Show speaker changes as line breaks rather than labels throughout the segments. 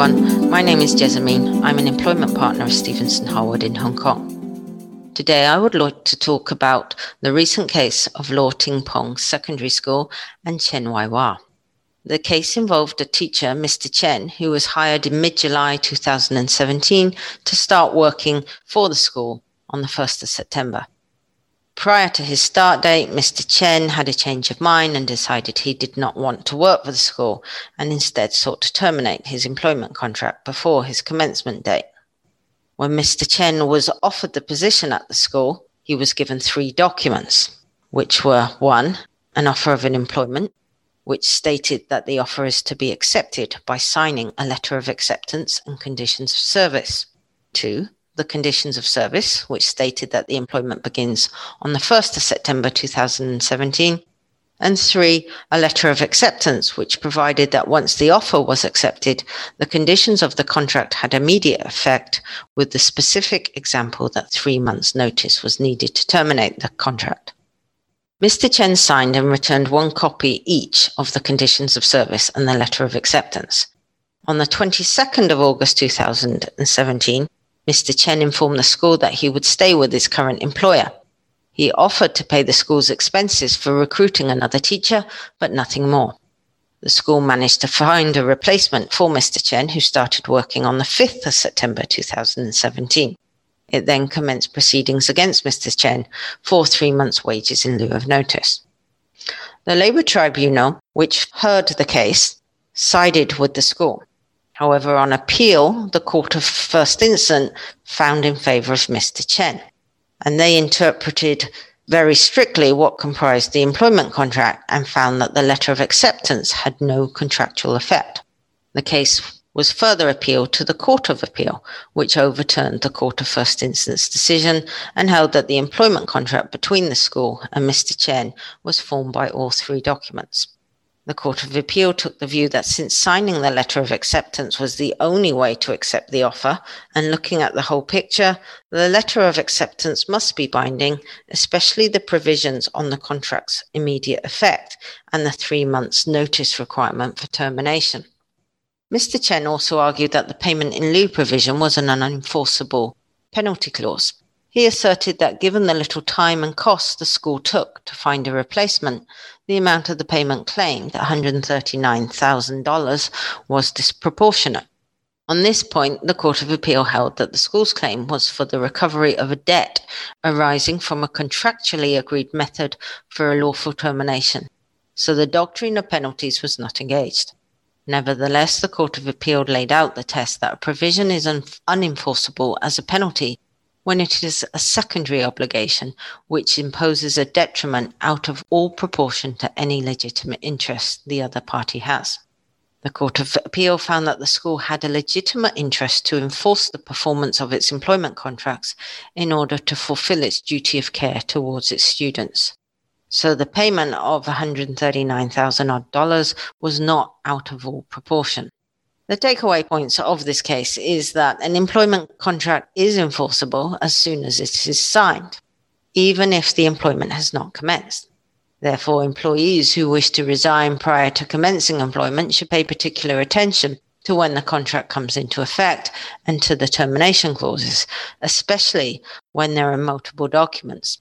everyone. My name is Jessamine. I'm an employment partner of Stephenson Harwood in Hong Kong. Today, I would like to talk about the recent case of Lo Ting Pong Secondary School and Chen Wai Wah. The case involved a teacher, Mr. Chen, who was hired in mid July 2017 to start working for the school on the 1st of September. Prior to his start date, Mr. Chen had a change of mind and decided he did not want to work for the school and instead sought to terminate his employment contract before his commencement date. When Mr. Chen was offered the position at the school, he was given three documents, which were one, an offer of an employment, which stated that the offer is to be accepted by signing a letter of acceptance and conditions of service. Two, the conditions of service, which stated that the employment begins on the 1st of September 2017. And three, a letter of acceptance, which provided that once the offer was accepted, the conditions of the contract had immediate effect, with the specific example that three months' notice was needed to terminate the contract. Mr. Chen signed and returned one copy each of the conditions of service and the letter of acceptance. On the 22nd of August 2017, Mr. Chen informed the school that he would stay with his current employer. He offered to pay the school's expenses for recruiting another teacher, but nothing more. The school managed to find a replacement for Mr. Chen, who started working on the 5th of September 2017. It then commenced proceedings against Mr. Chen for three months' wages in lieu of notice. The Labour Tribunal, which heard the case, sided with the school. However, on appeal, the Court of First Instance found in favour of Mr. Chen, and they interpreted very strictly what comprised the employment contract and found that the letter of acceptance had no contractual effect. The case was further appealed to the Court of Appeal, which overturned the Court of First Instance decision and held that the employment contract between the school and Mr. Chen was formed by all three documents. The Court of Appeal took the view that since signing the letter of acceptance was the only way to accept the offer, and looking at the whole picture, the letter of acceptance must be binding, especially the provisions on the contract's immediate effect and the three months notice requirement for termination. Mr. Chen also argued that the payment in lieu provision was an unenforceable penalty clause. He asserted that given the little time and cost the school took to find a replacement, the amount of the payment claimed, $139,000, was disproportionate. On this point, the Court of Appeal held that the school's claim was for the recovery of a debt arising from a contractually agreed method for a lawful termination, so the doctrine of penalties was not engaged. Nevertheless, the Court of Appeal laid out the test that a provision is un- unenforceable as a penalty when it is a secondary obligation which imposes a detriment out of all proportion to any legitimate interest the other party has. The Court of Appeal found that the school had a legitimate interest to enforce the performance of its employment contracts in order to fulfill its duty of care towards its students. So the payment of $139,000 was not out of all proportion. The takeaway points of this case is that an employment contract is enforceable as soon as it is signed, even if the employment has not commenced. Therefore, employees who wish to resign prior to commencing employment should pay particular attention to when the contract comes into effect and to the termination clauses, especially when there are multiple documents.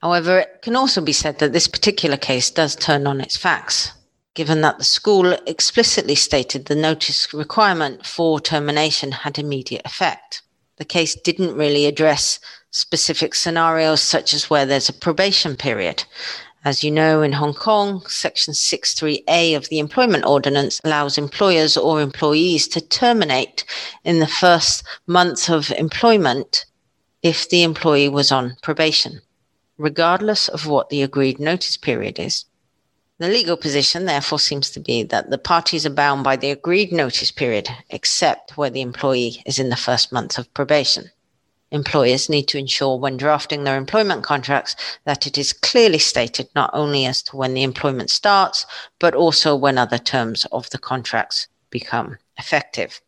However, it can also be said that this particular case does turn on its facts given that the school explicitly stated the notice requirement for termination had immediate effect. The case didn't really address specific scenarios such as where there's a probation period. As you know, in Hong Kong, Section 63A of the Employment Ordinance allows employers or employees to terminate in the first month of employment if the employee was on probation, regardless of what the agreed notice period is. The legal position, therefore, seems to be that the parties are bound by the agreed notice period, except where the employee is in the first month of probation. Employers need to ensure when drafting their employment contracts that it is clearly stated not only as to when the employment starts, but also when other terms of the contracts become effective.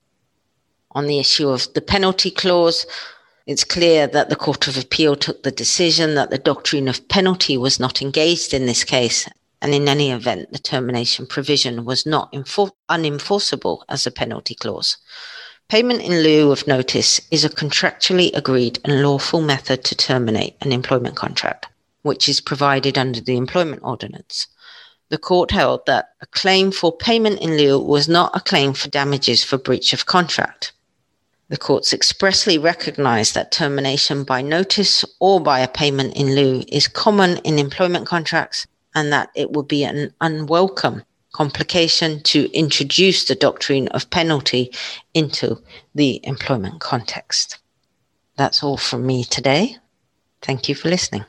On the issue of the penalty clause, it's clear that the Court of Appeal took the decision that the doctrine of penalty was not engaged in this case and in any event, the termination provision was not enfor- unenforceable as a penalty clause. Payment in lieu of notice is a contractually agreed and lawful method to terminate an employment contract, which is provided under the Employment Ordinance. The court held that a claim for payment in lieu was not a claim for damages for breach of contract. The courts expressly recognise that termination by notice or by a payment in lieu is common in employment contracts and that it would be an unwelcome complication to introduce the doctrine of penalty into the employment context. That's all from me today. Thank you for listening.